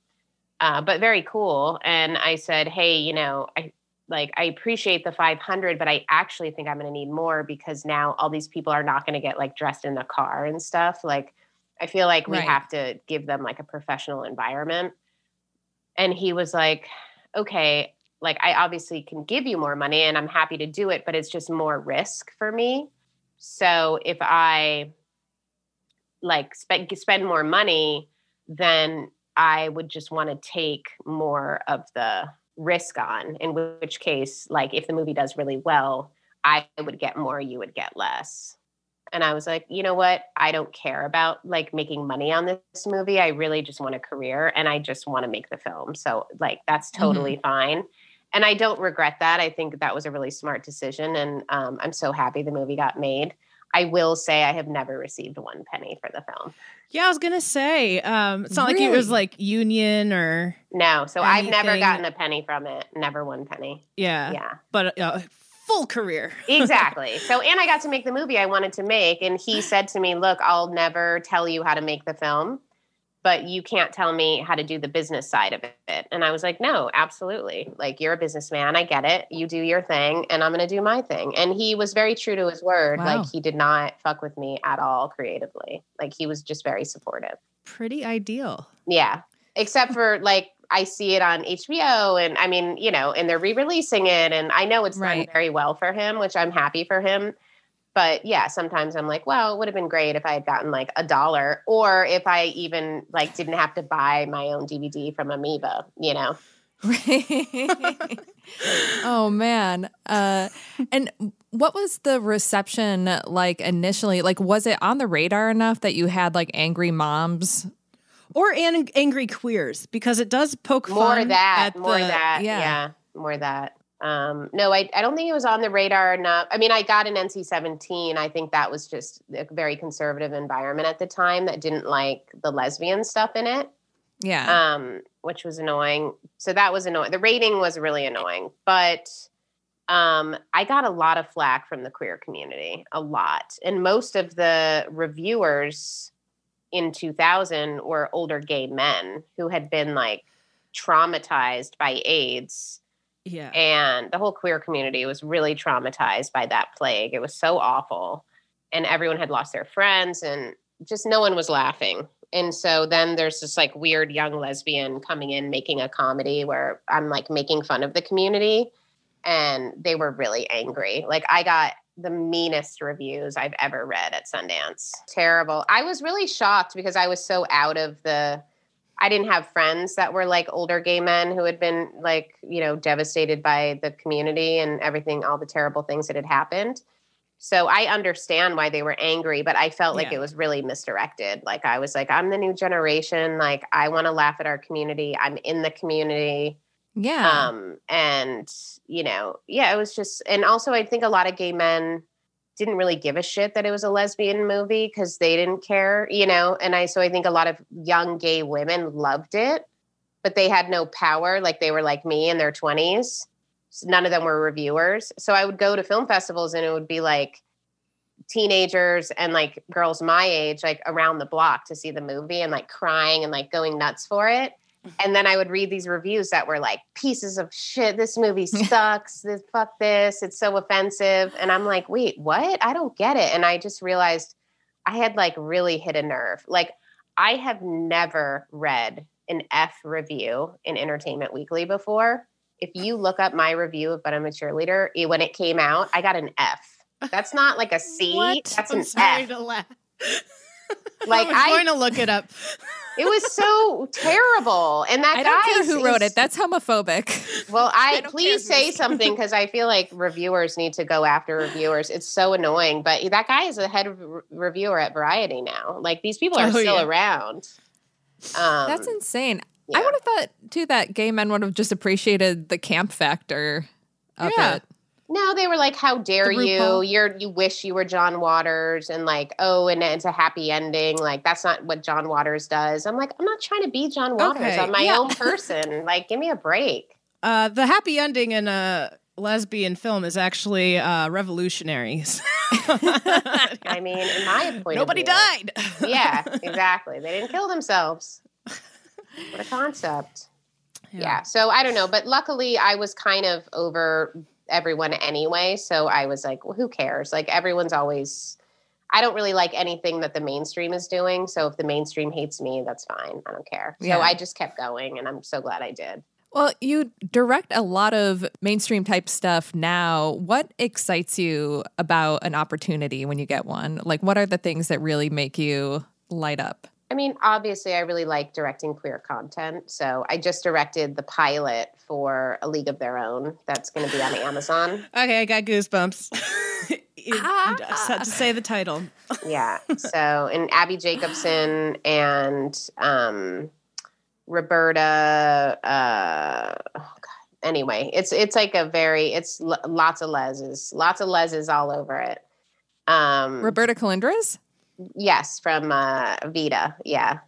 uh, but very cool. And I said, hey, you know, I like I appreciate the 500, but I actually think I'm going to need more because now all these people are not going to get like dressed in the car and stuff. Like I feel like we Right. have to give them like a professional environment. And he was like, okay, like I obviously can give you more money and I'm happy to do it, but it's just more risk for me. So if I like spend spend more money, then I would just want to take more of the risk on. In which case, like if the movie does really well, I would get more, you would get less. And I was like, you know what? I don't care about like making money on this movie. I really just want a career and I just want to make the film. So like that's mm-hmm. totally fine. And I don't regret that. I think that was a really smart decision. And um, I'm so happy the movie got made. I will say I have never received one penny for the film. Yeah, I was gonna say. Um, it's not like it was like union or No, so I've never gotten a penny from it. Never one penny. yeah, Yeah, but uh, full career. exactly. so, and I got to make the movie I wanted to make. And he said to me, Look, I'll never tell you how to make the film, but you can't tell me how to do the business side of it. And I was like, No, absolutely. Like, you're a businessman. I get it. You do your thing, and I'm going to do my thing. And he was very true to his word. Wow. Like, he did not fuck with me at all creatively. Like, he was just very supportive. Pretty ideal. Yeah. Except for like I see it on HBO and I mean, you know, and they're re-releasing it and I know it's Right. done very well for him, which I'm happy for him. But yeah, sometimes I'm like, well, it would have been great if I had gotten like a dollar or if I even like didn't have to buy my own DVD from Amoeba, you know. oh man. Uh and what was the reception like initially? Like was it on the radar enough that you had like angry moms? Or an- angry queers because it does poke More fun that, at more the- that. yeah. Yeah. more that. Um, no, I, I don't think it was on the radar enough. I mean, I got an NC 17. I think that was just a very conservative environment at the time that didn't like the lesbian stuff in it, Yeah. um, which was annoying. So that was annoying. The rating was really annoying, but um, I got a lot of flack from the queer community, a lot. And most of the reviewers in 2000 were older gay men who had been like traumatized by AIDS Yeah. and the whole queer community was really traumatized by that plague. It was so awful. And everyone had lost their friends and just no one was laughing. And so then there's this like weird young lesbian coming in making a comedy where I'm like making fun of the community and they were really angry. Like I got the meanest reviews I've ever read at Sundance. Terrible. I was really shocked because I was so out of the I didn't have friends that were like older gay men who had been like, you know, devastated by the community and everything, all the terrible things that had happened. So I understand why they were angry, but I felt like Yeah. it was really misdirected. Like I was like, I'm the new generation. Like I want to laugh at our community. I'm in the community. yeah. Um, and you know, yeah, it was just, and also I think a lot of gay men didn't really give a shit that it was a lesbian movie because they didn't care, you know. And I, so I think a lot of young gay women loved it, but they had no power. Like they were like me in their 20s. So none of them were reviewers. So I would go to film festivals and it would be like teenagers and like girls my age, like around the block to see the movie and like crying and like going nuts for it. And then I would read these reviews that were like pieces of shit. This movie sucks. this fuck this. It's so offensive. And I'm like, wait, what? I don't get it. And I just realized I had like really hit a nerve. Like I have never read an F review in Entertainment Weekly before. If you look up my review of But I'm a Cheerleader, it- when it came out, I got an F. That's not like a C. What? That's I'm an sorry F. to laugh. Like, I was I- going to look it up. It was so terrible. And that I don't guy care who wrote is- it. That's homophobic. Well, I, don't please say something because I feel like reviewers need to go after reviewers. It's so annoying. But that guy is a head re- reviewer at Variety now. Like these people are Oh, still yeah. around. Um, That's insane. yeah. I would have thought too that gay men would have just appreciated the camp factor of Yeah. it. No, they were like, "How dare you? You're you wish you were John Waters," and like, "Oh, and it's a happy ending." Like that's not what John Waters does. I'm like, I'm not trying to be John Waters. Okay, I'm my yeah. own person. like, give me a break. Uh, the happy ending in a lesbian film is actually uh, revolutionaries. I mean, in my point, of Nobody view- died. yeah, exactly. They didn't kill themselves. What a concept. Yeah. So I don't know, but luckily I was kind of over everyone anyway. So I was like, well, who cares? Like everyone's always. I don't really like anything that the mainstream is doing. So if the mainstream hates me, that's fine. I don't care. Yeah. So I just kept going, and I'm so glad I did. Well, you direct a lot of mainstream type stuff now. What excites you about an opportunity when you get one? Like, what are the things that really make you light up? I mean, obviously, I really like directing queer content. So I just directed the pilot for A League of Their Own. That's going to be on Amazon. okay, I got goosebumps. you, you just had to say the title. yeah. So, and Abbi Jacobson and um, Roberta. Uh, oh God. Anyway, it's it's like a very it's l- lots of leses, lots of leses all over it. Um, Roberta Colindrez? Yes, from uh, Vida. Yeah.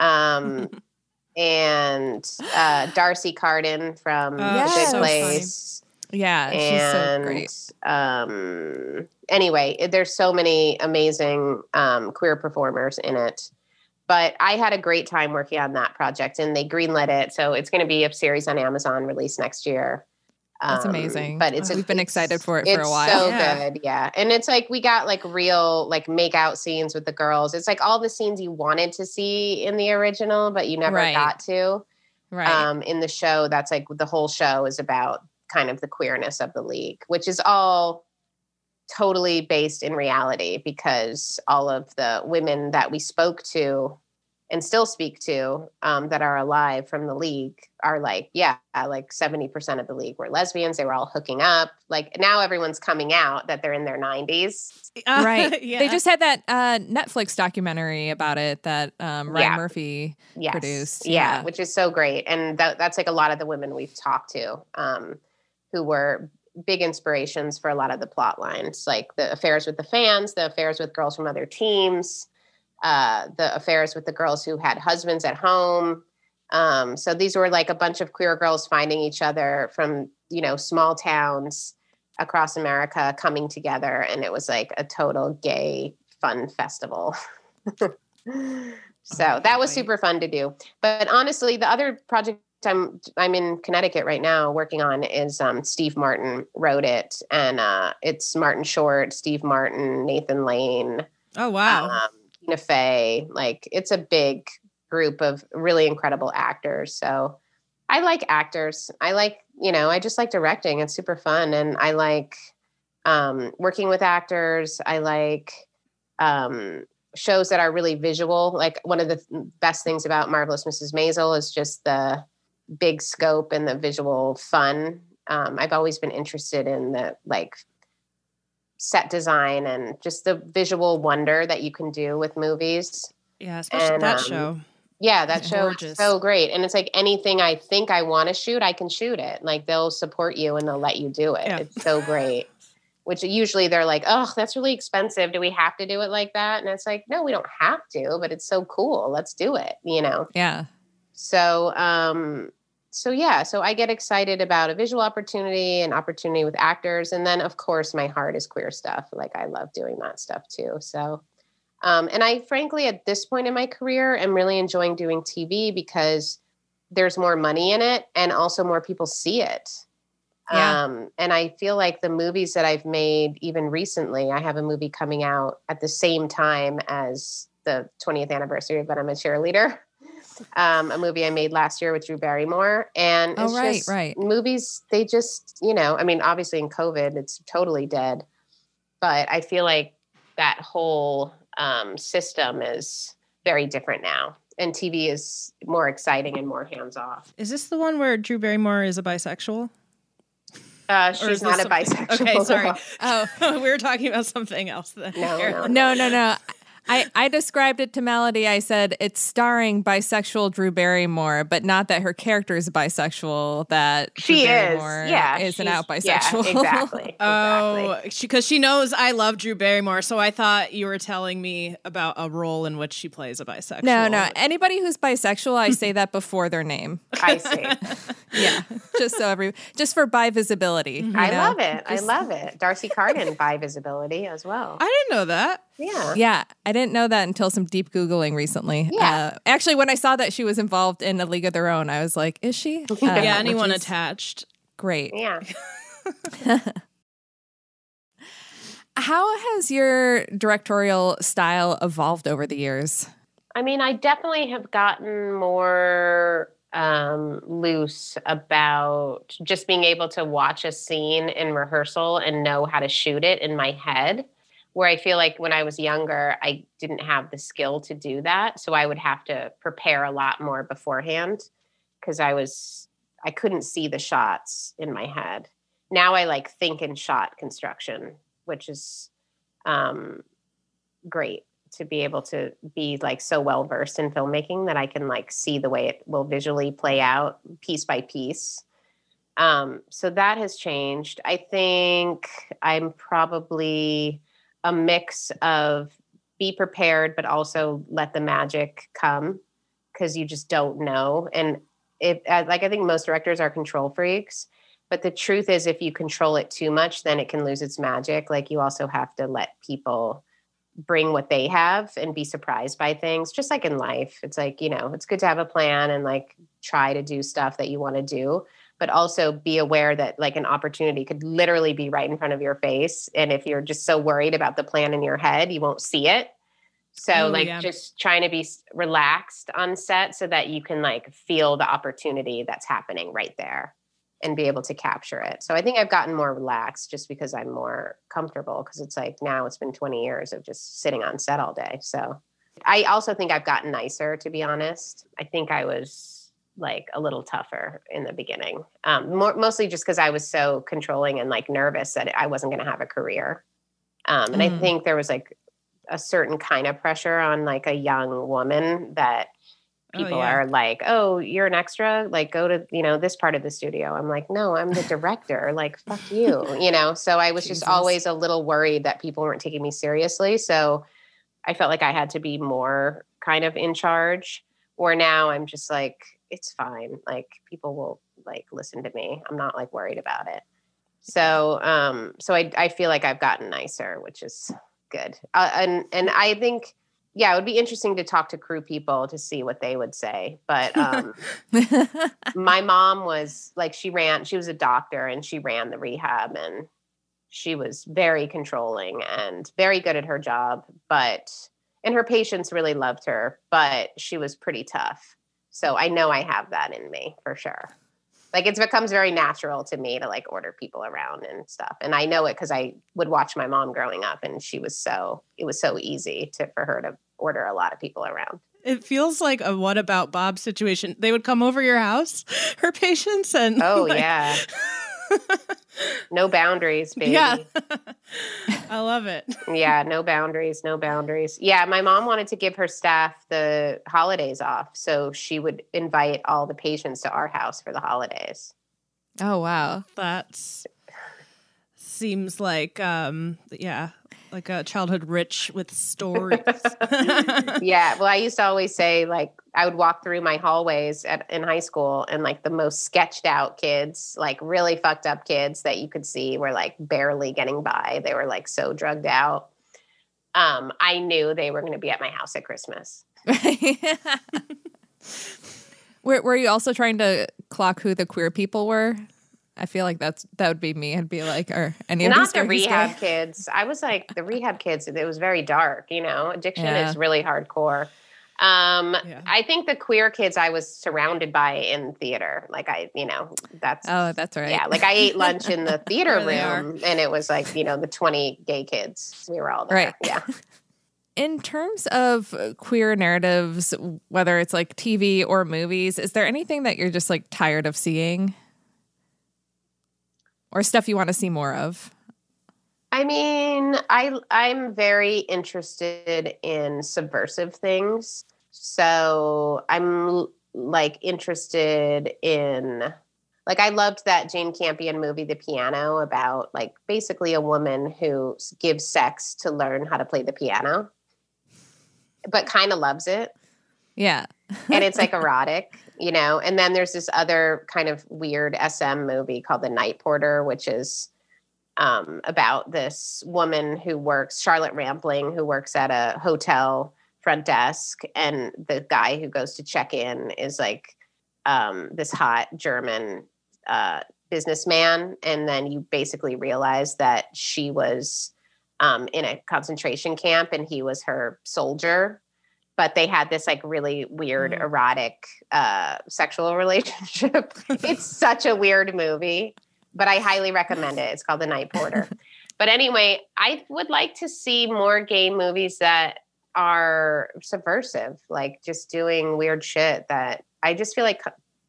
Um, and uh, D'Arcy Carden from Oh, The. Good so Place. Yeah, she's so and great. um anyway there's so many amazing um queer performers in it but i had a great time working on that project and they greenlit it so it's going to be a series on amazon released next year That's Um, amazing. but it's We've been excited for it for a it's while. so Yeah. good yeah and it's like we got like real like make out scenes with the girls it's like all the scenes you wanted to see in the original but you never Right. got to Right. um, in the show that's like the whole show is about kind of the queerness of the league which is all totally based in reality because all of the women that we spoke to and still speak to um, that are alive from the league are like yeah like 70% of the league were lesbians they were all hooking up like now everyone's coming out that they're in their 90s right. yeah. They just had that uh, Netflix documentary about it that um, Ryan Yeah. Murphy yes. produced. Yeah, Yeah. which is so great. And that, that's like a lot of the women we've talked to um, who were big inspirations for a lot of the plot lines, like the affairs with the fans, the affairs with girls from other teams, uh, the affairs with the girls who had husbands at home. Um, so these were like a bunch of queer girls finding each other from, you know, small towns across America coming together. And it was like a total gay fun festival. so that was super fun to do. But honestly, the other project I'm I'm in Connecticut right now working on is um, Steve Martin wrote it, and uh, it's Martin Short, Steve Martin, Nathan Lane, oh wow. um, Tina Fey. Like it's a big group of really incredible actors. So I like actors. I like you know I just like directing. It's super fun, and I like um, working with actors. I like um, shows that are really visual. Like one of the th- best things about Marvelous Mrs. Maisel is just the big scope and the visual fun. Um, I've always been interested in the like set design and just the visual wonder that you can do with movies. yeah, especially and, that um, show. Yeah, that It's show is so great. And it's like anything I think I want to shoot, I can shoot it. Like they'll support you and they'll let you do it. Yeah. It's so great. Which usually they're like, oh, that's really expensive. Do we have to do it like that? And it's like, no, we don't have to, but it's so cool. Let's do it, you know? Yeah. So, um, so yeah, so I get excited about a visual opportunity and opportunity with actors, and then of course my heart is queer stuff. Like I love doing that stuff too. So, um, and I frankly at this point in my career am really enjoying doing TV because there's more money in it, and also more people see it. Yeah. Um, and I feel like the movies that I've made, even recently, I have a movie coming out at the same time as the 20th anniversary of But I'm a Cheerleader. Um, a movie I made last year with Drew Barrymore. And Oh, it's right, just right. movies, they just, you know, I mean, obviously in COVID, it's totally dead. But I feel like that whole um, system is very different now. And TV is more exciting and more hands off. Is this the one where Drew Barrymore is a bisexual? Uh, she's not a bisexual. Okay, sorry. Oh, we were talking about something else then. No, no. no, no, no. I, I described it to Melody. I said it's starring bisexual Drew Barrymore, but not that her character is bisexual. That Drew She is. Barrymore Yeah. is an out bisexual. Yeah, exactly. Oh, because she, knows I love Drew Barrymore, so I thought you were telling me about a role in which she plays a bisexual. no, no. Anybody who's bisexual, I say that before their name. I see. Yeah, just so every just for bi visibility. I love it. I love it. D'Arcy Carden bi visibility as well. I didn't know that. Yeah. Yeah, I didn't know that until some deep googling recently. Yeah. Uh, actually, when I saw that she was involved in A League of Their Own, I was like, "Is she?" Uh, yeah, anyone is attached. Great. Yeah. How has your directorial style evolved over the years? I mean, I definitely have gotten more um, loose about just being able to watch a scene in rehearsal and know how to shoot it in my head. Where I feel like when I was younger, I didn't have the skill to do that. So I would have to prepare a lot more beforehand because I was, I couldn't see the shots in my head. Now I like think in shot construction, which is um, great to be able to be like so well versed in filmmaking that I can like see the way it will visually play out piece by piece. Um, so that has changed. I think I'm probably a mix of be prepared, but also let the magic come because you just don't know. And if uh, like I think most directors are control freaks, but the truth is, if you control it too much, then it can lose its magic. Like you also have to let people bring what they have and be surprised by things just like in life it's like you know it's good to have a plan and like try to do stuff that you want to do but also be aware that like an opportunity could literally be right in front of your face and if you're just so worried about the plan in your head you won't see it so Oh, like yeah. just trying to be relaxed on set so that you can like feel the opportunity that's happening right there and be able to capture it. So I think I've gotten more relaxed just because I'm more comfortable because it's like now it's been 20 years of just sitting on set all day. So I also think I've gotten nicer to be honest. I think I was like a little tougher in the beginning. Um, more, mostly just because I was so controlling and like nervous that I wasn't going to have a career. Um, and I Mm. think there was like a certain kind of pressure on like a young woman that Oh, people yeah. are like, "Oh, you're an extra. Like, go to you know this part of the studio." I'm like, "No, I'm the director. like, fuck you." You know. So I was Jesus. just always a little worried that people weren't taking me seriously. So I felt like I had to be more kind of in charge. Or now I'm just like, it's fine. Like people will like listen to me. I'm not like worried about it. So um, so I I feel like I've gotten nicer, which is good. Uh, and and I think yeah, it would be interesting to talk to crew people to see what they would say. But um, my mom was like, she ran, she was a doctor and she ran the rehab and she was very controlling and very good at her job. But, and her patients really loved her, but she was pretty tough. So I know I have that in me for sure. Like it becomes very natural to me to like order people around and stuff. And I know it because I would watch my mom growing up and she was so, it was so easy to, for her to order a lot of people around. It feels like a what about Bob situation. They would come over your house, her patients, and Oh like- yeah. no boundaries, baby. yeah. Yeah. I love it. Yeah, no boundaries, no boundaries. Yeah, my mom wanted to give her staff the holidays off, so she would invite all the patients to our house for the holidays. oh wow. That's seems like um yeah, like a childhood rich with stories. yeah, well, I used to always say like I would walk through my hallways at in high school and like the most sketched out kids, like really fucked up kids that you could see were like barely getting by. They were like so drugged out. Um, I knew they were going to be at my house at Christmas. were, were you also trying to clock who the queer people were? I feel like that's that would be me. I'd be like, or any of Not these the rehab kids. I was like the rehab kids. It was very dark. You know, addiction Yeah. is really hardcore. Um, Yeah. I think the queer kids I was surrounded by in theater, like I, you know, that's Oh, that's right. yeah, like I ate lunch in the theater There they are. room, and it was like you know the twenty gay kids. We were all there. Right. Yeah. In terms of queer narratives, whether it's like TV or movies, is there anything that you're just like tired of seeing? Or stuff you want to see more of? I mean, I I'm very interested in subversive things. So I'm like interested in like I loved that Jane Campion movie The Piano about like basically a woman who gives sex to learn how to play the piano. But kind of loves it Yeah. and it's like erotic, you know. And then there's this other kind of weird SM movie called The Night Porter, which is um, about this woman who works, Charlotte Rampling, who works at a hotel front desk, and the guy who goes to check in is like um, this hot German uh, businessman, and then you basically realize that she was um, in a concentration camp and he was her soldier but they had this like really weird Mm. erotic uh sexual relationship. It's such a weird movie but i highly recommend it. It's called the night porter. But anyway i would like to see more gay movies that are subversive like just doing weird shit that i just feel like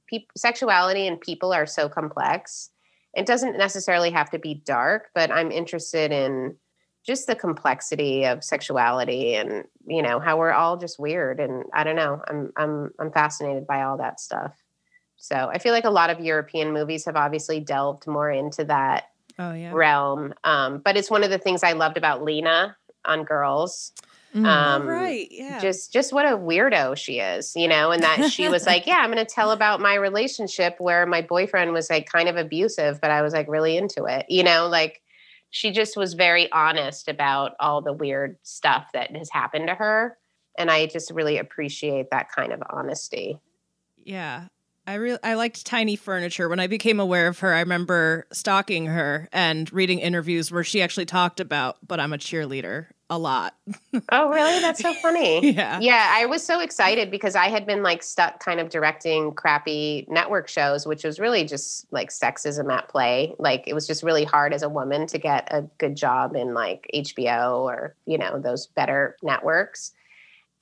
peop sexuality and people are so complex. It doesn't necessarily have to be dark but i'm interested in just the complexity of sexuality and you know how we're all just weird and i don't know i'm i'm i'm fascinated by all that stuff so i feel like a lot of european movies have obviously delved more into that Oh yeah. realm um, but it's one of the things i loved about lena on girls Mm. um, right. Yeah. just just what a weirdo she is you know and that she was like yeah i'm going to tell about my relationship where my boyfriend was like kind of abusive but i was like really into it you know like she just was very honest about all the weird stuff that has happened to her and i just really appreciate that kind of honesty Yeah. I really I liked Tiny Furniture. When I became aware of her, I remember stalking her and reading interviews where she actually talked about, but I'm a cheerleader a lot. oh really that's so funny Yeah. yeah i was so excited because i had been like stuck kind of directing crappy network shows which was really just like sexism at play like it was just really hard as a woman to get a good job in like hbo or you know those better networks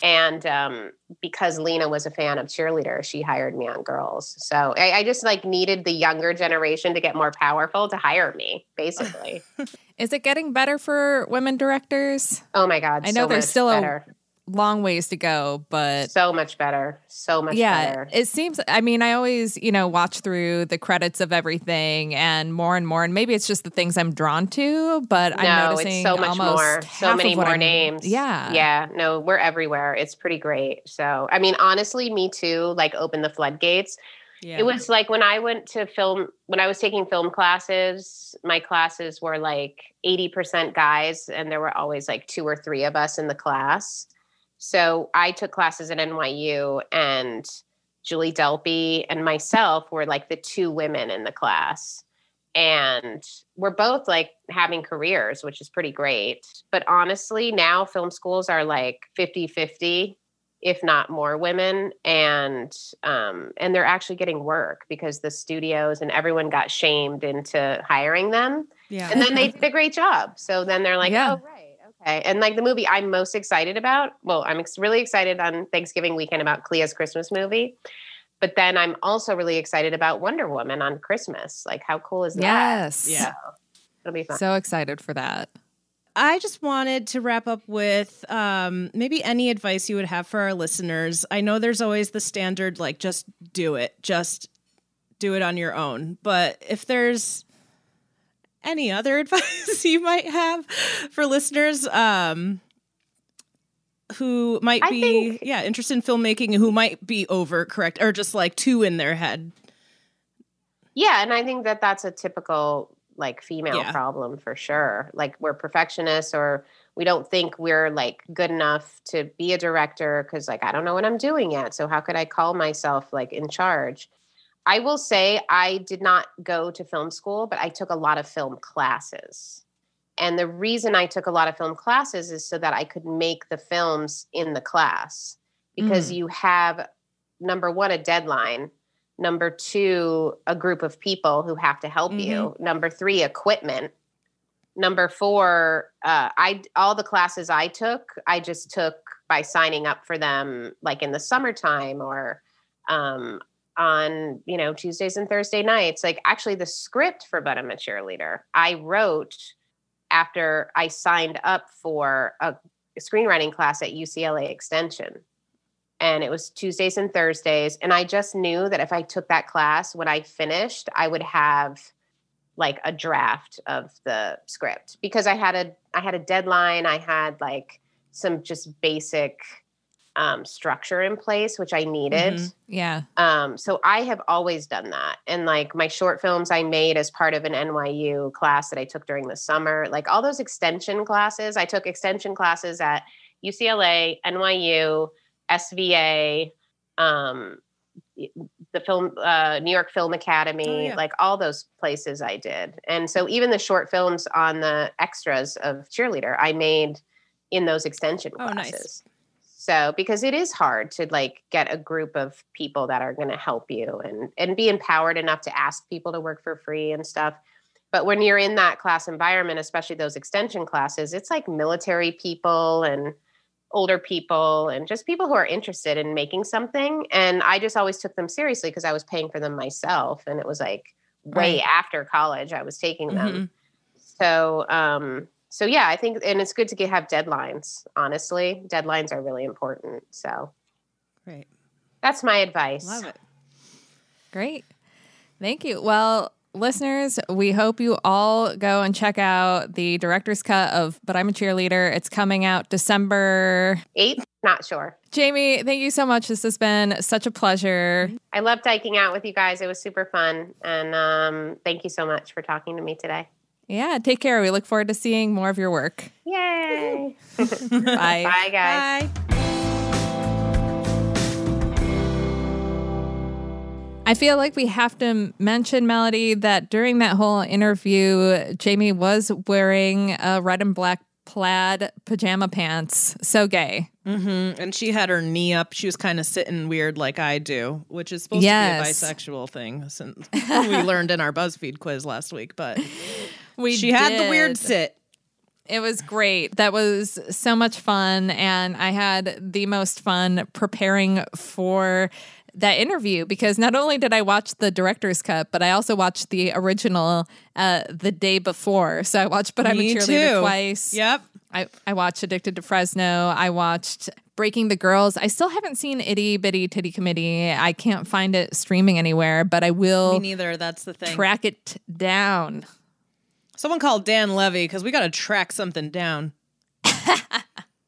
and um, because lena was a fan of cheerleader she hired me on girls so I, I just like needed the younger generation to get more powerful to hire me basically Is it getting better for women directors? oh my god I know so there's still better. a long ways to go, but so much better so much yeah, better it seems. I mean, I always, you know, watch through the credits of everything, and more and more, and maybe it's just the things I'm drawn to. But I'm noticing so much more, so many more I'm- names. Yeah, yeah. No, we're everywhere. It's pretty great. So, I mean, honestly, me too. Like, open the floodgates. Yeah. It was like when I went to film, when I was taking film classes, my classes were like 80% guys, and there were always like two or three of us in the class. So I took classes at NYU, and Julie Delpy and myself were like the two women in the class. And we're both like having careers, which is pretty great. But honestly, now film schools are like 50 50 if not more women and um, and they're actually getting work because the studios and everyone got shamed into hiring them yeah. and then they did a great job so then they're like Yeah. oh right okay and like the movie i'm most excited about well i'm ex- really excited on thanksgiving weekend about clea's christmas movie but then i'm also really excited about wonder woman on christmas like how cool is that Yes. Yeah. it'll be fun So excited for that. I just wanted to wrap up with um, maybe any advice you would have for our listeners. I know there's always the standard, like, just do it, just do it on your own. But if there's any other advice you might have for listeners um, who might be, think- yeah, interested in filmmaking, who might be overcorrect or just like too in their head. Yeah, and I think that that's a typical like female Yeah. problem for sure. Like we're perfectionists or we don't think we're like good enough to be a director cuz like I don't know what I'm doing yet. So how could I call myself like in charge? I will say I did not go to film school, but I took a lot of film classes. And the reason I took a lot of film classes is so that I could make the films in the class. because Mm. you have number one a deadline number two a group of people who have to help you number three equipment number four uh, i all the classes i took i just took by signing up for them like in the summertime or um, on you know tuesdays and thursday nights. Like actually the script for but i'm a cheerleader i wrote after i signed up for a screenwriting class at ucla extension. And it was tuesdays and thursdays. And i just knew that if i took that class when i finished i would have like a draft of the script. Because i had a i had a deadline. I had like some just basic um, structure in place which i needed Mhm. Yeah. um, so I have always done that. And like my short films I made as part of an NYU class that I took during the summer, like all those extension classes, I took extension classes at UCLA, NYU, SVA, um, the film, uh, New York Film Academy, Oh, yeah. like all those places I did. And so even the short films on the extras of Cheerleader, I made in those extension Oh, classes. nice. So because it is hard to like get a group of people that are going to help you and and be empowered enough to ask people to work for free and stuff. But when you're in that class environment, especially those extension classes, it's like military people and older people and just people who are interested in making something. And I just always took them seriously because I was paying for them myself. And it was like way Right. after college I was taking them. So um so yeah, I think and it's good to get, have deadlines, honestly. Deadlines are really important. So Great. that's my advice. Love it. Great. Thank you. Well, listeners, we hope you all go and check out the director's cut of But I'm a Cheerleader. It's coming out December. 8th. Not sure. Jamie, thank you so much. This has been such a pleasure. I love dyking out with you guys. It was super fun. And um, thank you so much for talking to me today. Yeah, take care. We look forward to seeing more of your work. Yay. Bye. Bye, guys. I feel like we have to mention, Melody, that during that whole interview, Jamie was wearing a red and black plaid pajama pants. So gay. Mm-hmm. And she had her knee up. She was kind of sitting weird, like I do, which is supposed Yes. to be a bisexual thing, since we learned in our BuzzFeed quiz last week. But We she had the weird sit. It was great. That was so much fun. And I had the most fun preparing for that interview because not only did I watch the director's cut, but I also watched the original uh, the day before. So I watched But I'm a Me Cheerleader too. twice. Yep. I, I watched Addicted to Fresno. I watched Breaking the Girls. I still haven't seen Itty Bitty Titty Committee. I can't find it streaming anywhere, but I Me will neither. That's the thing. track it down. Someone called Dan Levy because we got to track something down.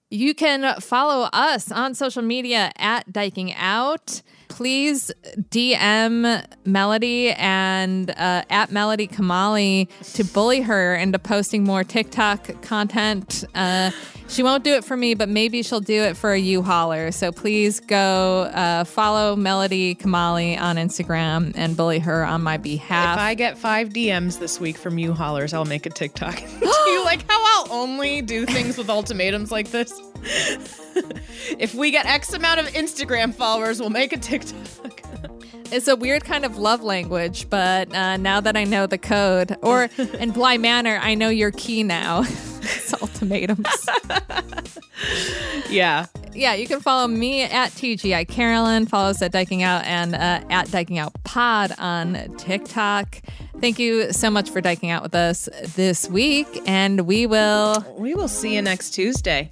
You can follow us on social media at Dyking Out. Please DM Melody and uh, at Melody Kamali to bully her into posting more TikTok content. Uh, she won't do it for me, but maybe she'll do it for a U hauler. So please go uh, follow Melody Kamali on Instagram and bully her on my behalf. If I get five DMs this week from you hollers, I'll make a TikTok. do you like how I'll only do things with ultimatums like this? if we get X amount of Instagram followers, we'll make a TikTok. It's a weird kind of love language, but uh, now that I know the code, or in Bly Manor, I know your key now. it's ultimatums. yeah. yeah, you can follow me at TGI Carolyn, follow us at Dyking Out and uh, at Dyking Out Pod on TikTok. Thank you so much for dyking out with us this week, and we will. We will see you next Tuesday.